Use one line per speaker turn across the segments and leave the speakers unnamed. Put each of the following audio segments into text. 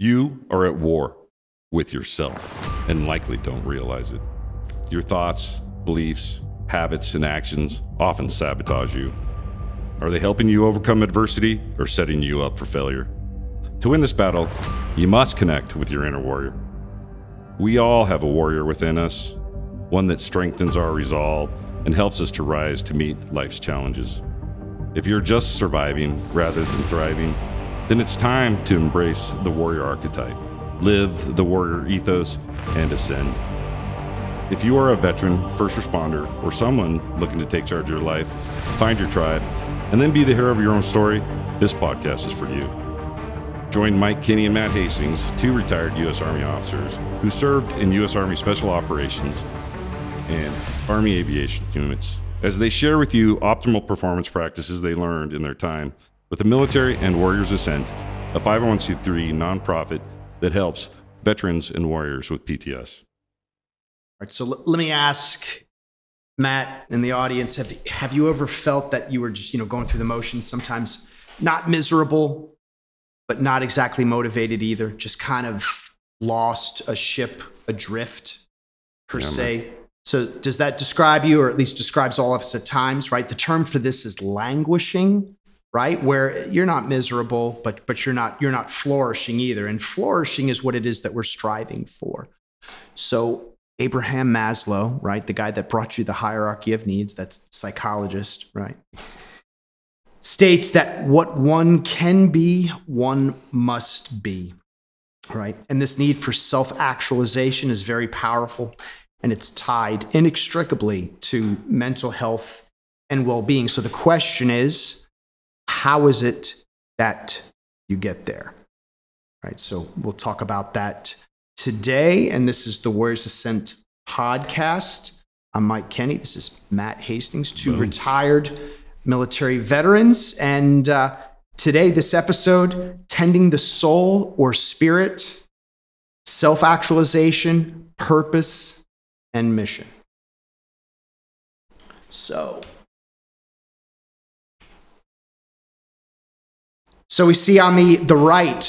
You are at war with yourself and likely don't realize it. Your thoughts, beliefs, habits, and actions often sabotage you. Are they helping you overcome adversity or setting you up for failure? To win this battle, you must connect with your inner warrior. We all have a warrior within us, one that strengthens our resolve and helps us to rise to meet life's challenges. If you're just surviving rather than thriving, then it's time to embrace the warrior archetype, live the warrior ethos, and ascend. If you are a veteran, first responder, or someone looking to take charge of your life, find your tribe, and then be the hero of your own story, this podcast is for you. Join Mike Kinney and Matt Hastings, two retired U.S. Army officers who served in U.S. Army Special Operations and Army Aviation units, as they share with you optimal performance practices they learned in their time with the Military and Warriors Ascent, a 501c3 nonprofit that helps veterans and warriors with PTS.
All right, so l- let me ask Matt and the audience: Have have you ever felt that you were just you know going through the motions, sometimes not miserable, but not exactly motivated either, just kind of lost a ship adrift per
Yeah, man.
se? So does that describe you, or at least describes all of us at times, right? The term for this is languishing, right? Where you're not miserable, but but you're not you're not flourishing either. And flourishing is what it is that we're striving for. So Abraham Maslow, right, the guy that brought you the hierarchy of needs, that's psychologist, right, states that what one can be, one must be, right? And this need for self-actualization is very powerful and it's tied inextricably to mental health and well-being. So the question is, how is it that you get there? Right? So we'll talk about that today. And this is the Warriors Ascent podcast. I'm Mike Kenny. This is Matt Hastings, two
Boom.
retired military veterans. And uh, today, this episode, Tending the Soul or Spirit, Self Actualization, Purpose, and Mission. So, so we see on the, the right,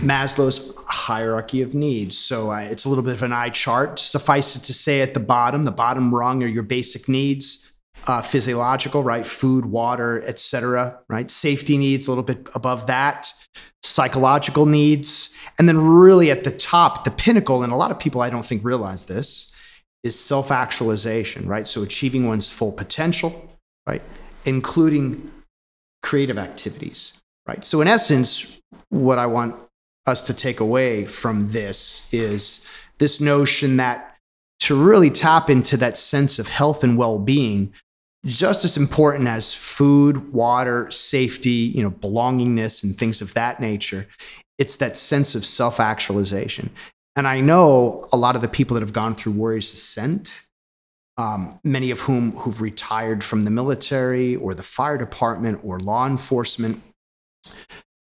Maslow's hierarchy of needs. So uh, it's a little bit of an eye chart. Suffice it to say, at the bottom, the bottom rung are your basic needs, uh, physiological, right? Food, water, etc. Right? Safety needs a little bit above that. Psychological needs, and then really at the top, the pinnacle, and a lot of people I don't think realize this, is self-actualization, right? So achieving one's full potential, right? Including creative activities, right? So in essence, what I want us to take away from this is this notion that to really tap into that sense of health and well-being just as important as food water safety you know belongingness and things of that nature it's that sense of self-actualization and i know a lot of the people that have gone through warriors ascent um, many of whom who've retired from the military or the fire department or law enforcement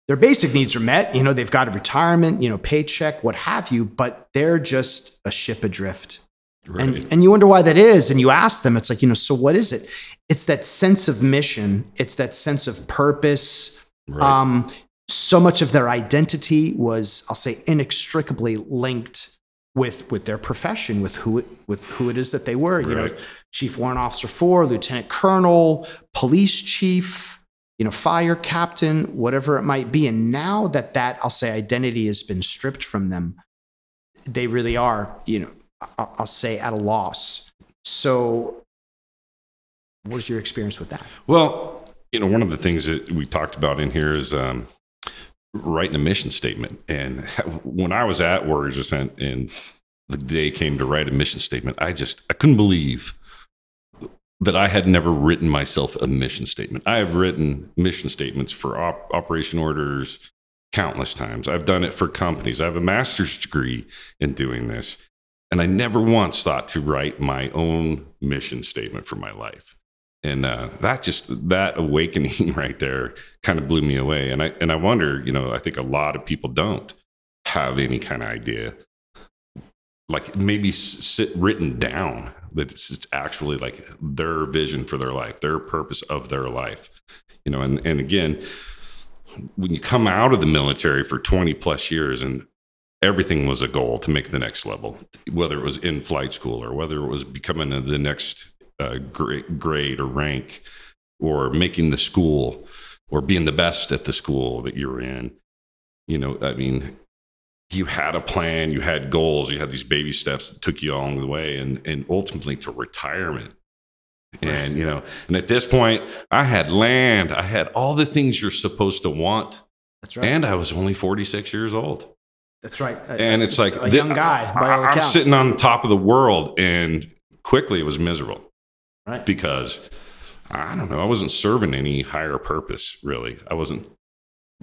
their basic needs are met. You know, they've got a retirement, you know, paycheck, what have you, but they're just a ship adrift.
Right.
And, and you wonder why that is. And you ask them, it's like, you know, so what is it? It's that sense of mission, it's that sense of purpose.
right.
Um, so much of their identity was, I'll say, inextricably linked with with their profession, with who it with who it is that they were. You know, chief warrant officer four, lieutenant colonel, police chief, you know, fire captain, whatever it might be. And now that that I'll say identity has been stripped from them, they really are, you know, I'll say at a loss. So, what is your experience with that?
Well, you know, one of the things that we talked about in here is um, writing a mission statement. And when I was at Warriors Ascent and the day came to write a mission statement, I just I couldn't believe that I had never written myself a mission statement. I have written mission statements for op- operation orders countless times. I've done it for companies. I have a master's degree in doing this. And I never once thought to write my own mission statement for my life and uh, that just that awakening right there kind of blew me away and i and i wonder you know i think a lot of people don't have any kind of idea like maybe sit written down that it's actually like their vision for their life their purpose of their life you know and and again when you come out of the military for 20 plus years and everything was a goal to make the next level, whether it was in flight school or whether it was becoming the next uh, grade or rank or making the school or being the best at the school that you're in. You know, I mean, you had a plan, you had goals, you had these baby steps that took you along the way and, and ultimately to retirement. And, you know, and at this point, I had land, I had all the things you're supposed to want.
That's right.
And I was only 46 years old.
That's right.
Uh, and it's like
a young guy. By all
I'm sitting on top of the world, and quickly it was miserable.
Right.
Because I don't know, I wasn't serving any higher purpose. Really, I wasn't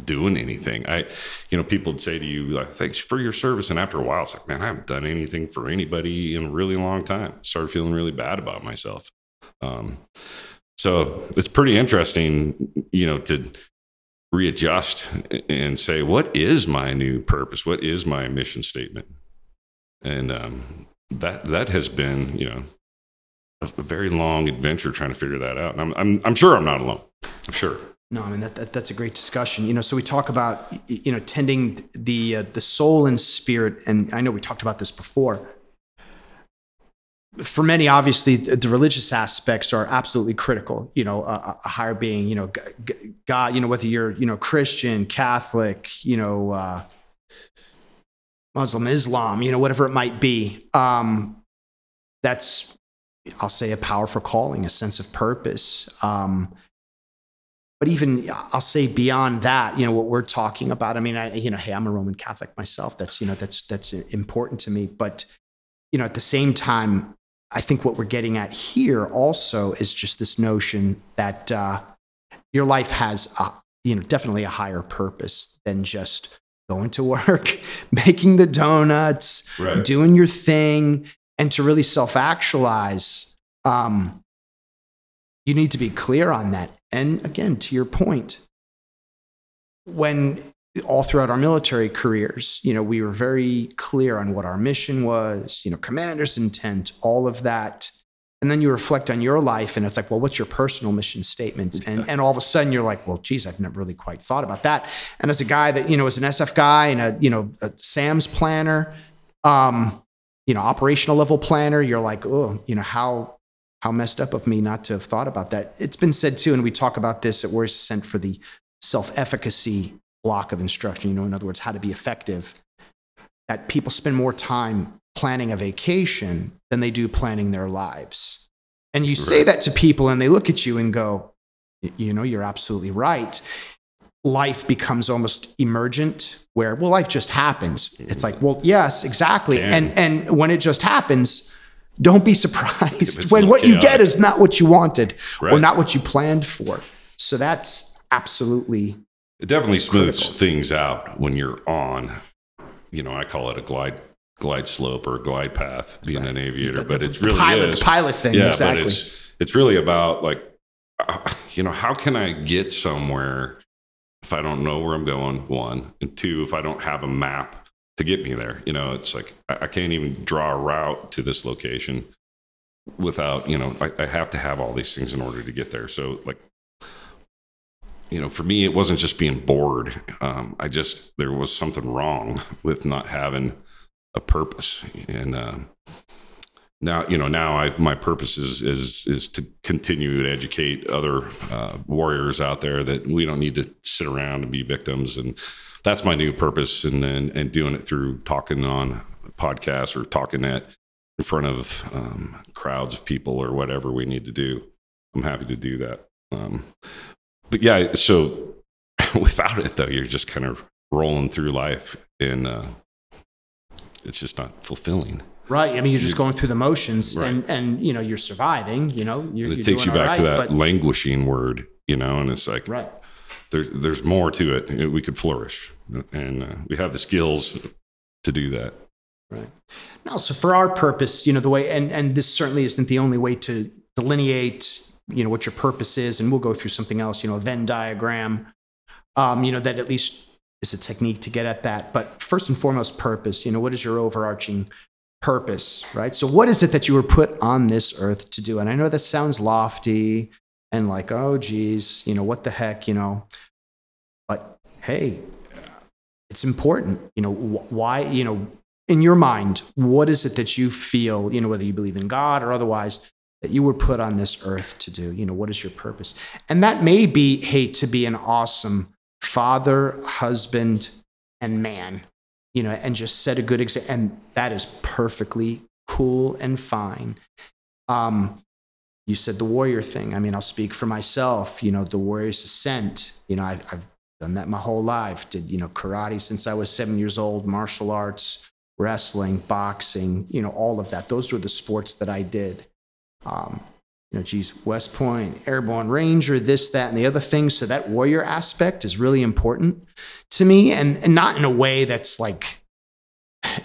doing anything. I, you know, people would say to you, like, "Thanks for your service," and after a while, it's like, "Man, I haven't done anything for anybody in a really long time." Started feeling really bad about myself. Um, so it's pretty interesting, you know, to readjust and say, what is my new purpose? What is my mission statement? And um, that that has been, you know, a, very long adventure trying to figure that out. And I'm, I'm, I'm sure I'm not alone. I'm sure.
No, I mean that, that, that's a great discussion. You know, so we talk about you know tending the uh, the soul and spirit, and I know we talked about this before for many, obviously, the religious aspects are absolutely critical. You know, a, a higher being. You know, God. You know, whether you're you know Christian, Catholic, you know, uh, Muslim, Islam. You know, whatever it might be. Um, that's, I'll say, a powerful calling, a sense of purpose. Um, but even I'll say beyond that, you know, what we're talking about. I mean, I, you know, hey, I'm a Roman Catholic myself. That's you know, that's that's important to me. But you know, at the same time, I think what we're getting at here also is just this notion that uh, your life has, a, you know, definitely a higher purpose than just going to work, making the donuts, right. doing your thing, and to really self-actualize. Um, you need to be clear on that. And again, to your point, when all throughout our military careers, you know, we were very clear on what our mission was, you know, commander's intent, all of that. And then you reflect on your life and it's like, well, what's your personal mission statement? And, and all of a sudden you're like, well, geez, I've never really quite thought about that. And as a guy that, you know, is an SF guy and a, you know, a SAMS planner, um, you know, operational level planner, you're like, oh, you know, how, how messed up of me not to have thought about that. It's been said too, and we talk about this at Warriors Ascent for the self efficacy block of instruction, you know, in other words, how to be effective, that people spend more time planning a vacation than they do planning their lives. And you right. say that to people and they look at you and go, you know, you're absolutely right. Life becomes almost emergent where, well, life just happens. It's mm. like, well, yes, exactly. And and when it just happens, don't be surprised when what chaotic. you get is not what you wanted right. or not what you planned for. So that's absolutely
it definitely smooths things out when you're on. You know, I call it a glide glide slope or glide path being right. an aviator, the, but it's really
pilot,
is.
pilot thing.
Yeah,
exactly.
but it's it's really about like, you know, how can I get somewhere if I don't know where I'm going? One and two, if I don't have a map to get me there. You know, it's like I, I can't even draw a route to this location without you know I, I have to have all these things in order to get there. So like you know, for me, it wasn't just being bored. Um, I just there was something wrong with not having a purpose, and uh, now you know now I my purpose is is is to continue to educate other uh, warriors out there that we don't need to sit around and be victims, and that's my new purpose, and and, and doing it through talking on podcasts or talking at in front of um, crowds of people or whatever we need to do. I'm happy to do that. Um, but yeah, so without it though, you're just kind of rolling through life and uh, it's just not fulfilling.
Right. I mean, you're just going through the motions right. and, and, you know, you're surviving, you know, you're,
it takes you back right, to that languishing word, you know, and it's like,
right.
There's, there's more to it. We could flourish and uh, we have the skills to do that.
Right. Now, so for our purpose, you know, the way, and, and this certainly isn't the only way to delineate you know what your purpose is and we'll go through something else you know a venn diagram um, you know that at least is a technique to get at that but first and foremost purpose you know what is your overarching purpose right so what is it that you were put on this earth to do and i know that sounds lofty and like oh geez you know what the heck you know but hey, it's important. You know, wh- why, you know, in your mind, what is it that you feel, you know, whether you believe in God or otherwise, that you were put on this earth to do? You know, what is your purpose? And that may be, hey, to be an awesome father, husband, and man, you know, and just set a good example. And that is perfectly cool and fine. Um, you said the warrior thing. I mean, I'll speak for myself. You know, the warrior's ascent. You know, I've, I've done that my whole life. Did you know karate since I was seven years old, martial arts, wrestling, boxing. You know, all of that. Those were the sports that I did. Um, you know, geez, West Point, Airborne Ranger, this, that, and the other things. So that warrior aspect is really important to me, and, and not in a way that's like,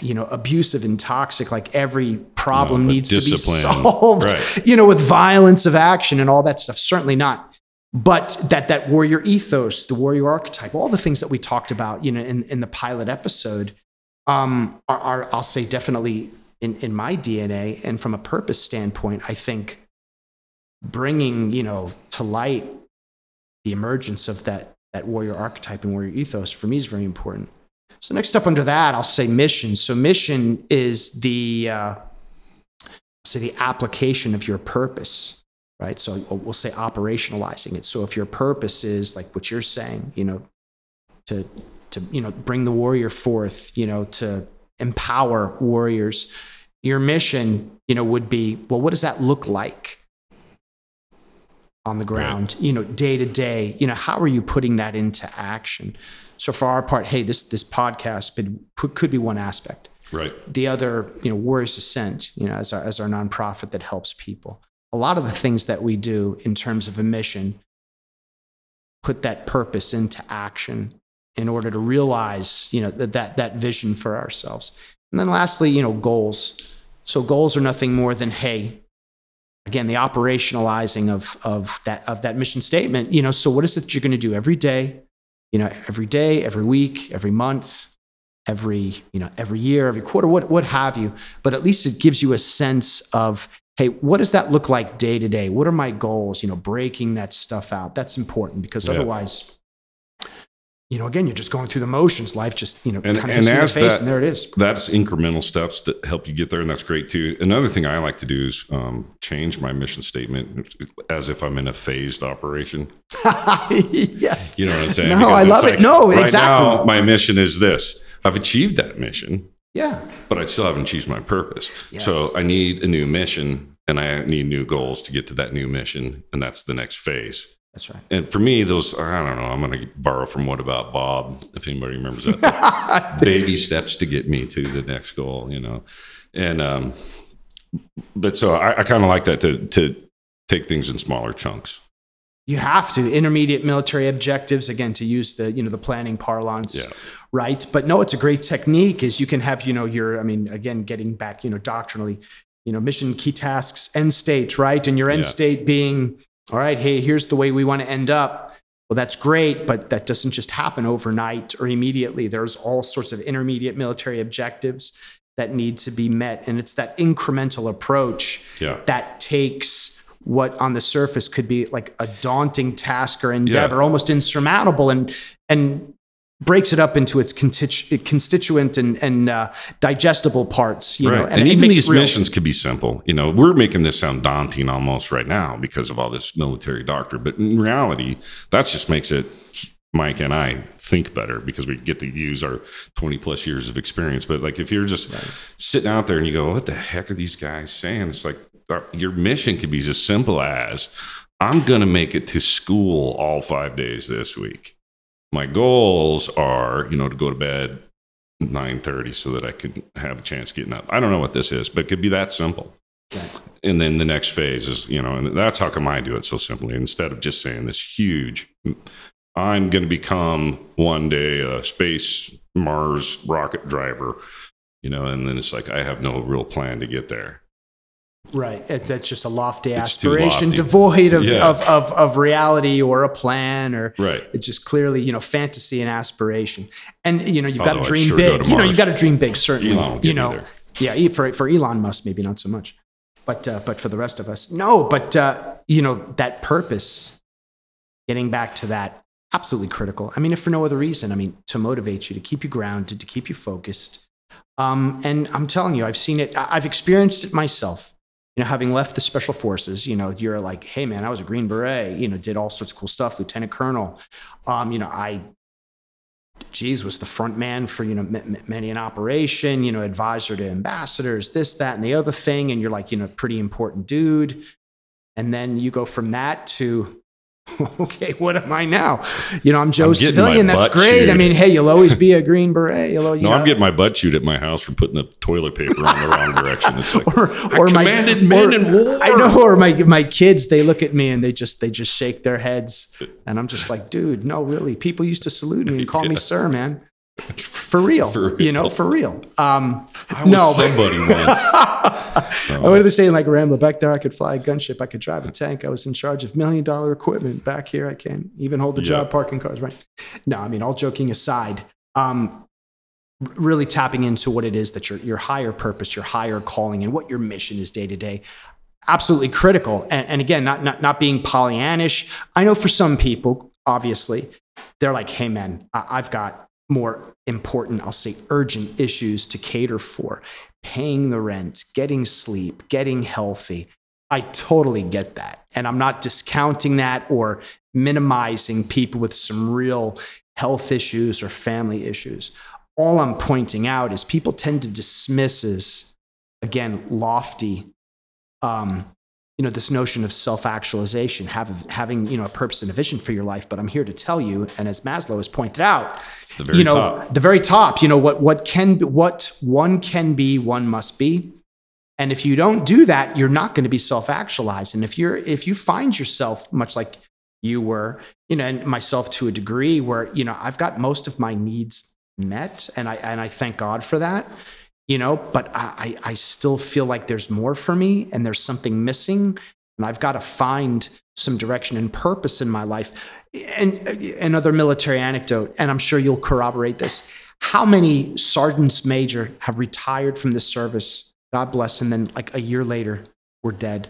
you know, abusive and toxic. Like every problem
No,
needs to be solved,
Right.
you know, with violence of action and all that stuff. Certainly not. But that that warrior ethos, the warrior archetype, all the things that we talked about, you know, in, in the pilot episode, um, are, are I'll say definitely in, in my DNA. And from a purpose standpoint, I think bringing you know to light the emergence of that that warrior archetype and warrior ethos for me is very important so next up under that i'll say mission. So mission is the uh, say the application of your purpose right? So we'll say operationalizing it. So if your purpose is like what you're saying you know to to you know bring the warrior forth you know to empower warriors your mission you know would be well what does that look like on the ground you know day to day? You know how are you putting that into action so for our part hey this this podcast could, could be one aspect.
Right.
the other you know warriors ascent you know as our as our nonprofit that helps people. A lot of the things that we do in terms of a mission put that purpose into action in order to realize you know that that, that vision for ourselves. And then lastly you know goals. So goals are nothing more than hey again the operationalizing of of that of that mission statement. You know so what is it that you're going to do every day you know every day every week every month every you know every year every quarter what what have you. But at least it gives you a sense of hey what does that look like day to day? What are my goals? You know breaking that stuff out. That's important because
Yeah.
otherwise you know again you're just going through the motions life just you know
And-
kind of
and
in
as
face
that-
and there it is
That's incremental steps that help you get there, and that's great too. Another thing I like to do is um, change my mission statement as if I'm in a phased operation.
yes
You know what I'm saying?
No,
Because
I love it. No,
right
exactly.
Now, my mission is this. I've achieved that mission,
yeah
but I still haven't achieved my purpose.
Yes.
So I need a new mission, and I need new goals to get to that new mission, and that's the next phase.
That's right
And for me, those I don't know. I'm going to borrow from what about Bob, if anybody remembers that. baby steps to get me to the next goal, you know. And um, but so I, I kind of like that to to take things in smaller chunks.
You have to intermediate military objectives again to use the you know the planning parlance,
Yeah.
right? But no, it's a great technique. Is you can have you know your I mean again getting back you know doctrinally, you know mission key tasks end state right, and your end
Yeah.
state being all right. Hey, here's the way we want to end up. Well, that's great, but that doesn't just happen overnight or immediately. There's all sorts of intermediate military objectives that need to be met, and it's that incremental approach
Yeah.
that takes what on the surface could be like a daunting task or endeavor, almost insurmountable, and and breaks it up into its constitu- constituent and, and uh, digestible parts. You know,
right. And, even these
real.
missions could be simple. You know, we're making this sound daunting almost right now because of all this military doctrine, but in reality, that just makes it Mike and I think better because we get to use our 20 plus years of experience. But like if you're just sitting out there and you go, what the heck are these guys saying? It's like uh, your mission could be as simple as I'm going to make it to school all five days this week. My goals are, you know, to go to bed 9:30 so that I could have a chance getting up. I don't know what this is, but it could be that simple.
Right.
And then the next phase is, you know, and that's how come I do it so simply instead of just saying this huge I'm going to become one day a space Mars rocket driver, you know, and then it's like I have no real plan to get there.
Right. It, that's just a lofty
It's
aspiration,
lofty.
devoid of,
Yeah.
of, of, of reality or a plan or
Right.
it's just clearly, you know, fantasy and aspiration. And, you know, you've got to dream
sure go
big.
to
You know, you've got to dream big, certainly.
Elon
you know, yeah, for, for Elon Musk, maybe not so much. But, uh, but for the rest of us, no, but, uh, you know, that purpose, getting back to that absolutely critical. I mean, if for no other reason, I mean, to motivate you, to keep you grounded, to keep you focused. Um, and I'm telling you, I've seen it, I've experienced it myself. You know, having left the special forces, you know, you're like, hey man, I was a Green Beret, you know, did all sorts of cool stuff, Lieutenant Colonel. Um, you know, I geez, was the front man for, you know, m- many an operation, you know, advisor to ambassadors, this, that, and the other thing. And you're like, you know, pretty important dude. And then you go from that to, okay, what am I now? You know, I'm Joe
I'm
Civilian. That's great. I mean, hey, you'll always be a Green Beret. You'll, always- you
No,
know,
I'm getting my butt chewed at my house for putting the toilet paper on the wrong direction. It's like,
or, or my
commanded men
or-
in war.
I know, or my my kids, they look at me and they just they just shake their heads, and I'm just like, dude, no, really. People used to salute me and call me sir, man, for real,
For
you know, for real. Um,
I was
no,
somebody once.
what to they saying? Like Rambo back there, I could fly a gunship, I could drive a tank, I was in charge of million dollar equipment. Back here, I can even hold the job parking cars. Right? No, I mean, all joking aside, um, really tapping into what it is that your your higher purpose, your higher calling, and what your mission is day to day. Absolutely critical. And, and again, not, not not being Pollyannish. I know for some people, obviously, they're like, "Hey, man, I- I've got more important, I'll say, urgent issues to cater for." paying the rent, getting sleep, getting healthy. I totally get that. And I'm not discounting that or minimizing people with some real health issues or family issues. All I'm pointing out is people tend to dismiss as, again, lofty, um, you know, this notion of self-actualization, have, having, you know, a purpose and a vision for your life. But I'm here to tell you, and as Maslow has pointed out,
the very
you know
top.
the very top you know what what can what one can be one must be. And if you don't do that you're not going to be self-actualized. And if you're if you find yourself much like you were you know and myself to a degree where you know i've got most of my needs met and i and i thank god for that you know but i i I still feel like there's more for me and there's something missing. And i've got to find some direction and purpose in my life. And another military anecdote and i'm sure you'll corroborate this. How many sergeants major have retired from the service god bless and then like a year later were dead?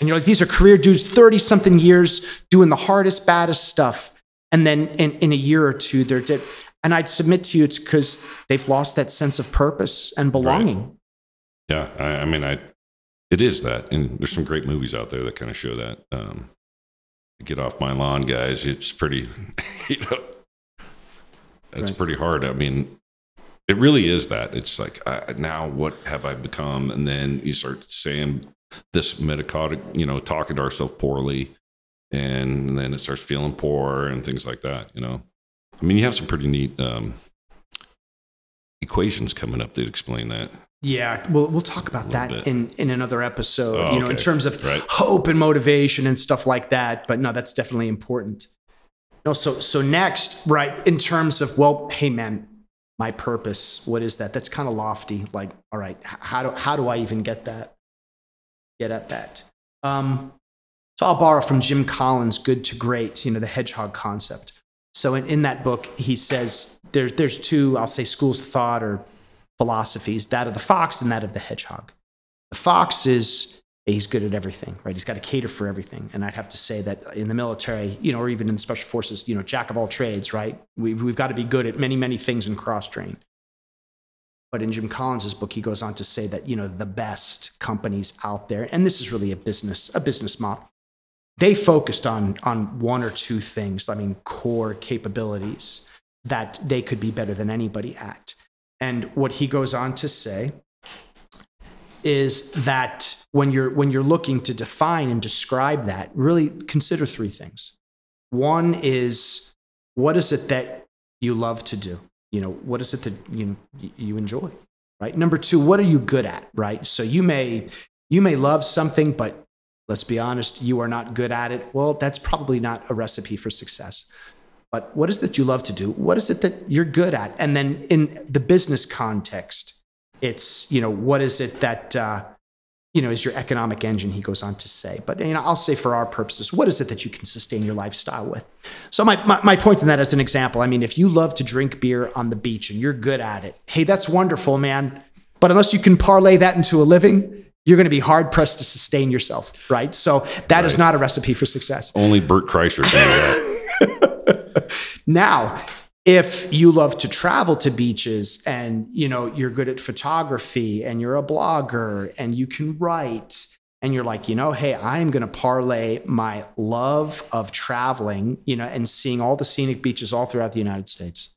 And you're like these are career dudes 30 something years doing the hardest baddest stuff and then in, in a year or two they're dead. And i'd submit to you it's because they've lost that sense of purpose and belonging.
Yeah, I, I mean, I it is that, and there's some great movies out there that kind of show that. Um, Get off my lawn, guys! It's pretty, you know, it's
Right.
pretty hard. I mean, it really is that. It's like I, now, what have I become? And then you start saying this metacotic, you know, talking to ourselves poorly, and then it starts feeling poor and things like that. You know, I mean, you have some pretty neat um, equations coming up that explain that.
Yeah, we'll we'll talk about that
bit.
in in another episode.
Oh,
you know, in terms of
Right.
hope and motivation and stuff like that. But no, that's definitely important. No, so so next, right? In terms of well, hey man, my purpose. What is that? That's kind of lofty. Like, all right, how do how do I even get that? Get at that. Um, so I'll borrow from Jim Collins' "Good to Great." You know, the hedgehog concept. So in, in that book, he says there, there's two, I'll say, schools of thought or philosophies that of the fox and that of the hedgehog. The fox is he's good at everything, right? He's got to cater for everything. And I'd have to say that in the military, you know, or even in the special forces, you know, jack of all trades, right? We've, we've got to be good at many, many things and cross train. But in Jim Collins' book, he goes on to say that, you know, the best companies out there, and this is really a business, a business model, they focused on, on one or two things, I mean, core capabilities that they could be better than anybody at. And what he goes on to say is that when you're when you're looking to define and describe that, really consider three things. One is what is it that you love to do? You know, what is it that you you enjoy? Right? Number 2, what are you good at, right? So you may you may love something but let's be honest, you are not good at it. Well, that's probably not a recipe for success. But what is it that you love to do? What is it that you're good at? And then in the business context, it's, you know, what is it that, uh, you know, is your economic engine, he goes on to say. But, you know, I'll say for our purposes, what is it that you can sustain your lifestyle with? So my, my, my point in that as an example, I mean, if you love to drink beer on the beach and you're good at it, hey, that's wonderful, man. But unless you can parlay that into a living, you're going to be hard pressed to sustain yourself, right? So that is
Right.
not a recipe for success.
Only Bert Kreischer can do that.
now, if you love to travel to beaches and you know you're good at photography and you're a blogger and you can write and you're like, you know, hey, I'm going to parlay my love of traveling, you know, and seeing all the scenic beaches all throughout the United States.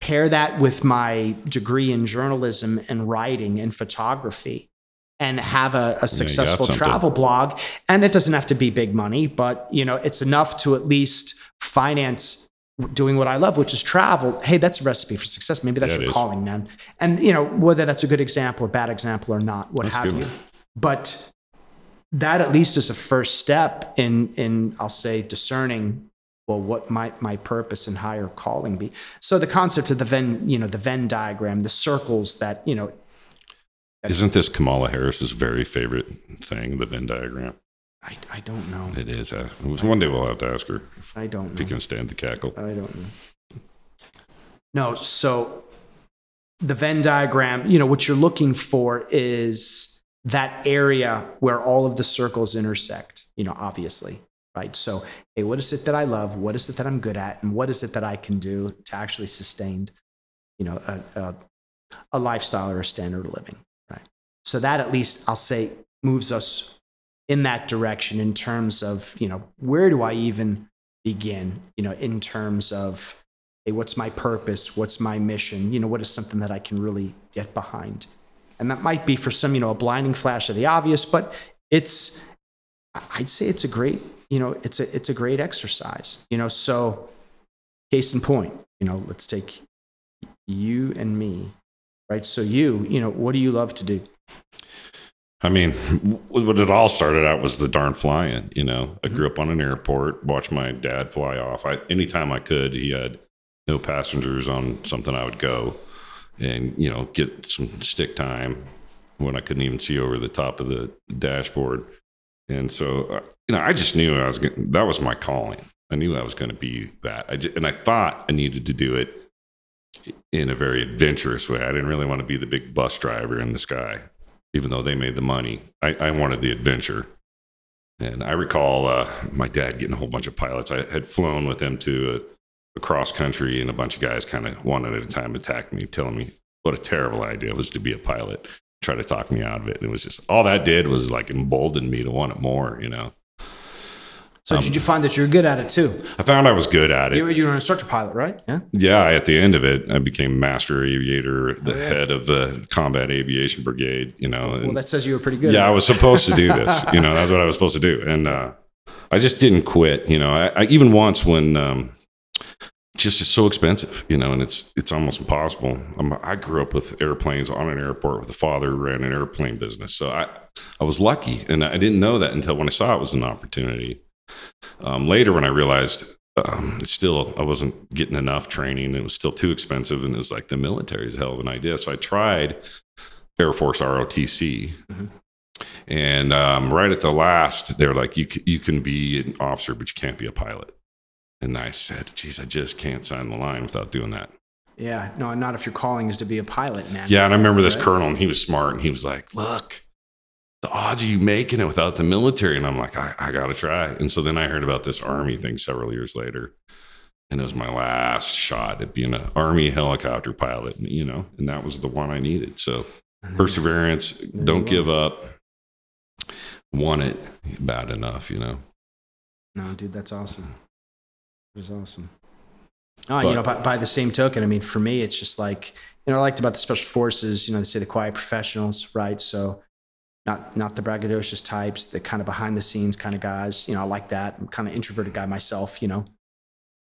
Pair that with my degree in journalism and writing and photography and have a, a successful
something.
travel blog. And it doesn't have to be big money, but you know, it's enough to at least finance doing what I love, which is travel. Hey, that's a recipe for success. Maybe that's
Yeah,
your calling, man. And you know, whether that's a good example or bad example or not, what
That's
have
good,
you. But that at least is a first step in in I'll say discerning well what might my purpose and higher calling be. So the concept of the Venn, you know, the Venn diagram, the circles that, you know,
Isn't this Kamala Harris's very favorite thing, the Venn diagram?
I, I don't know.
It is. Uh, one day we'll have to ask her
I don't
if you can stand the cackle.
I don't know. No, so the Venn diagram, you know, what you're looking for is that area where all of the circles intersect, you know, obviously, right? So, hey, what is it that I love? What is it that I'm good at? And what is it that I can do to actually sustain, you know, a, a, a lifestyle or a standard of living, right? So that at least I'll say moves us in that direction in terms of, you know, where do I even begin, you know, in terms of, hey, what's my purpose? What's my mission? You know, what is something that I can really get behind? And that might be for some, you know, a blinding flash of the obvious, but it's, I'd say it's a great, you know, it's a, it's a great exercise, you know, so case in point, you know, let's take you and me, right? So you, you know, what do you love to do?
I mean, what it all started out was the darn flying. You know, I grew up on an airport, watched my dad fly off. I, anytime I could, he had no passengers on something, I would go and, you know, get some stick time when I couldn't even see over the top of the dashboard. And so, uh, you know, I just knew I was going that was my calling. I knew I was going to be that. I just, and I thought I needed to do it in a very adventurous way. I didn't really want to be the big bus driver in the sky even though they made the money. I, I wanted the adventure. And I recall uh, my dad getting a whole bunch of pilots. I had flown with him to a, a cross country, and a bunch of guys kind of one at a time attacked me, telling me what a terrible idea it was to be a pilot, try to talk me out of it. And it was just all that did was like embolden me to want it more, you know.
So did you find that you're good at it too?
I found I was good at it.
You, you're an instructor pilot, right? Yeah.
Yeah, at the end of it, I became master aviator, the
Oh, yeah.
head of the combat aviation brigade, you know.
Well, that says you were pretty good.
yeah, I was supposed to do this. You know, that's what I was supposed to do, and uh, I just didn't quit. You know, I, I even once when um, just it's so expensive. You know, and it's it's almost impossible. I'm, I grew up with airplanes on an airport with a father who ran an airplane business, so I I was lucky, and I didn't know that until when I saw it was an opportunity. Um, later, when I realized. Um, still, I wasn't getting enough training. It was still too expensive, and it was like the military is a hell of an idea. So I tried Air Force ROTC, and um, right at the last, they're like, you, c- you can be an officer, but you can't be a pilot. And I said, geez, I just can't sign the line without doing that.
Yeah. No, not if your calling is to be a pilot, man.
Yeah. And I remember this
Right.
colonel, and he was smart, and he was like, look, the odds of you making it without the military. And I'm like, I, I got to try. And so then I heard about this Army thing several years later. And it was my last shot at being an Army helicopter pilot, you know, and that was the one I needed. So mm-hmm. perseverance, don't give up. Want it bad enough, you know.
No, dude, that's awesome. It was awesome. Oh,
But-
you know, by, by the same token, I mean, for me, it's just like, you know, I liked about the special forces, you know, they say the quiet professionals, right? So not, not the braggadocious types, the kind of behind the scenes kind of guys, you know, I like that. I'm kind of introverted guy myself, you know,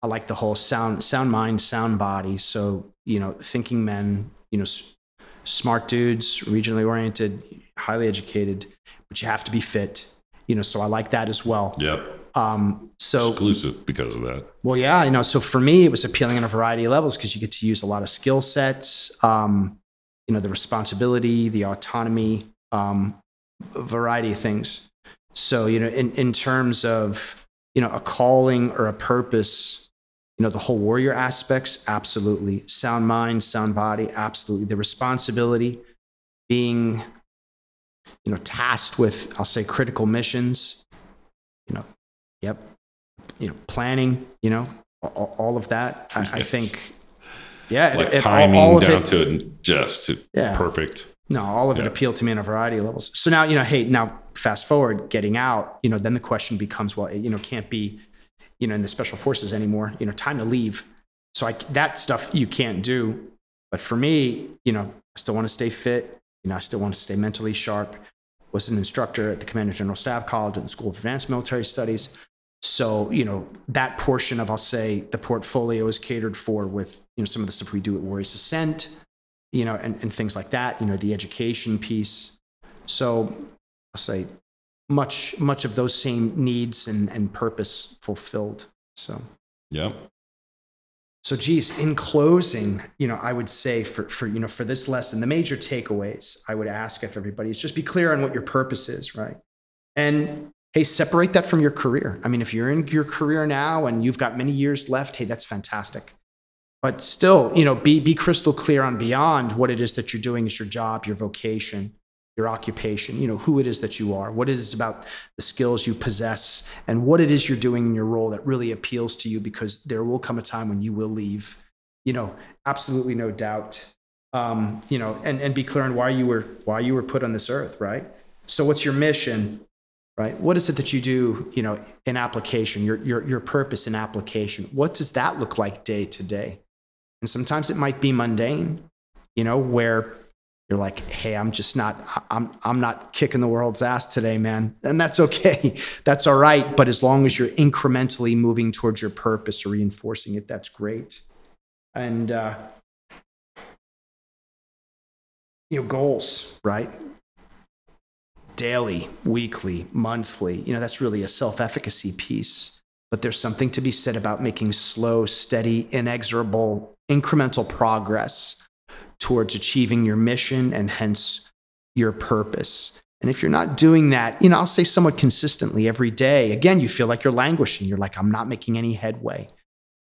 I like the whole sound, sound mind, sound body. So, you know, thinking men, you know, s- smart dudes, regionally oriented, highly educated, but you have to be fit, you know, so I like that as well.
Yep.
Um, so
Exclusive because of that.
well, yeah, you know, so for me, it was appealing on a variety of levels because you get to use a lot of skill sets, um, you know, the responsibility, the autonomy, um, variety of things. So, you know, in, in terms of, you know, a calling or a purpose, you know, the whole warrior aspects, absolutely. Sound mind, sound body, absolutely. The responsibility, being, you know, tasked with, I'll say, critical missions, you know, yep, you know, planning, you know, all, all of that. I, I think, yeah,
like
it, it- all,
timing
all of
down
it.
to just to
Yeah.
perfect.
No, all of it
Yeah.
appealed to me on a variety of levels. So now, you know, hey, now fast forward, getting out, you know, then the question becomes, well, it, you know, can't be, you know, in the special forces anymore. You know, time to leave. So I, that stuff you can't do. But for me, you know, I still want to stay fit. You know, I still want to stay mentally sharp. Was an instructor at the Commander General Staff College and the School of Advanced Military Studies. So, you know, that portion of, I'll say, the portfolio is catered for with, you know, some of the stuff we do at Warriors Ascent, you know, and, and things like that, you know, the education piece. So I'll say much, much of those same needs and, and purpose fulfilled. So,
yeah.
so geez, in closing, you know, I would say for, for, you know, for this lesson, the major takeaways I would ask of everybody is just be clear on what your purpose is, right? And hey, separate that from your career. I mean, if you're in your career now and you've got many years left, hey, that's fantastic. But still, you know, be, be crystal clear on beyond what it is that you're doing is your job, your vocation, your occupation, you know, who it is that you are, what it is about the skills you possess, and what it is you're doing in your role that really appeals to you because there will come a time when you will leave. You know, absolutely no doubt. Um, you know, and, and be clear on why you were why you were put on this earth, right? So what's your mission? Right? What is it that you do, you know, in application, your your your purpose in application? What does that look like day to day? And sometimes it might be mundane, you know, where you're like, hey, I'm just not, I'm, I'm not kicking the world's ass today, man. And that's okay. That's all right. But as long as you're incrementally moving towards your purpose or reinforcing it, that's great. And, uh, you know, goals, right? Daily, weekly, monthly, you know, that's really a self efficacy piece. But there's something to be said about making slow, steady, inexorable, incremental progress towards achieving your mission and hence your purpose. And if you're not doing that, you know, I'll say somewhat consistently every day, again, you feel like you're languishing. You're like, I'm not making any headway.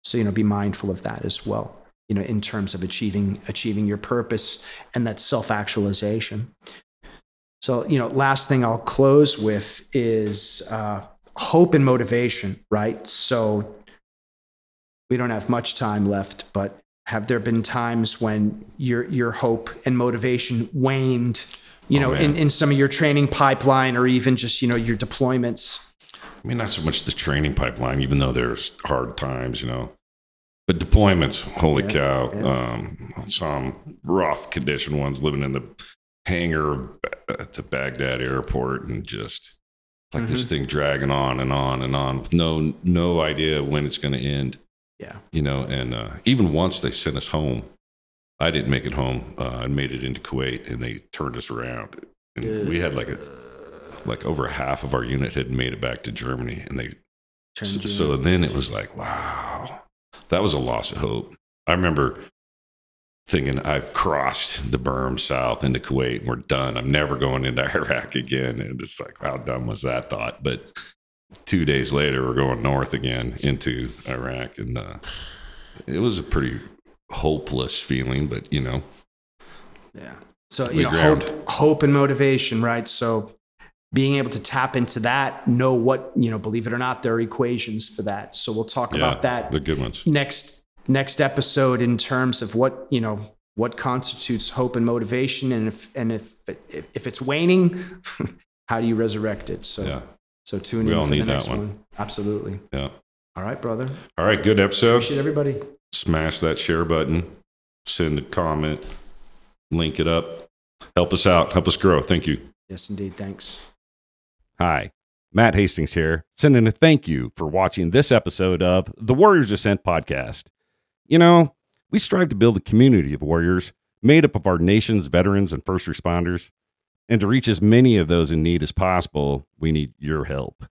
So, you know, be mindful of that as well, you know, in terms of achieving achieving your purpose and that self-actualization. So, you know, last thing I'll close with is uh, hope and motivation, right? So we don't have much time left, but have there been times when your your hope and motivation waned you
Oh,
know in, in some of your training pipeline or even just you know your deployments
I mean, not so much the training pipeline, even though there's hard times, you know. But deployments, holy
Yeah,
cow!
yeah.
Um, some rough condition ones living in the hangar at the Baghdad airport, and just like this
Mhm.
thing dragging on and on and on with no no idea when it's going to end.
Yeah
you know, and uh, even once they sent us home. I didn't make it home. Uh, I made it into Kuwait, and they turned us around. And we had like a like over half of our unit had made it back to Germany, and they so, so then it was like, wow, that was a loss of hope. I remember thinking I've crossed the berm south into Kuwait, and we're done. I'm never going into Iraq again. And it's like, how dumb was that thought? But two days later, we're going north again into Iraq, and uh, it was a pretty hopeless feeling. But you know,
yeah so you know
ground.
hope hope and motivation right so being able to tap into that know what you know believe it or not there are equations for that so we'll talk
yeah,
about that
the good ones.
next next episode in terms of what you know what constitutes hope and motivation and if and if if, if it's waning how do you resurrect it so
Yeah,
so tune
We
in
all
for the
need that
next
one.
one. absolutely
yeah.
all right brother
All right, good episode.
appreciate everybody
smash that share button, send a comment, link it up. Help us out, help us grow. Thank you.
yes indeed thanks
Hi, Matt Hastings here, sending a thank you for watching this episode of the Warriors Ascent podcast. You know, we strive to build a community of warriors made up of our nation's veterans and first responders. And to reach as many of those in need as possible, we need your help.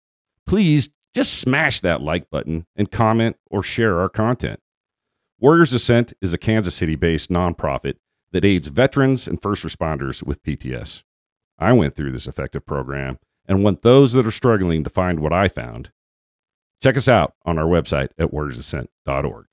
Please just smash that like button and comment or share our content. Warriors Ascent is a Kansas City based nonprofit that aids veterans and first responders with PTS. I went through this effective program and want those that are struggling to find what I found. Check us out on our website at warriorsascent.org.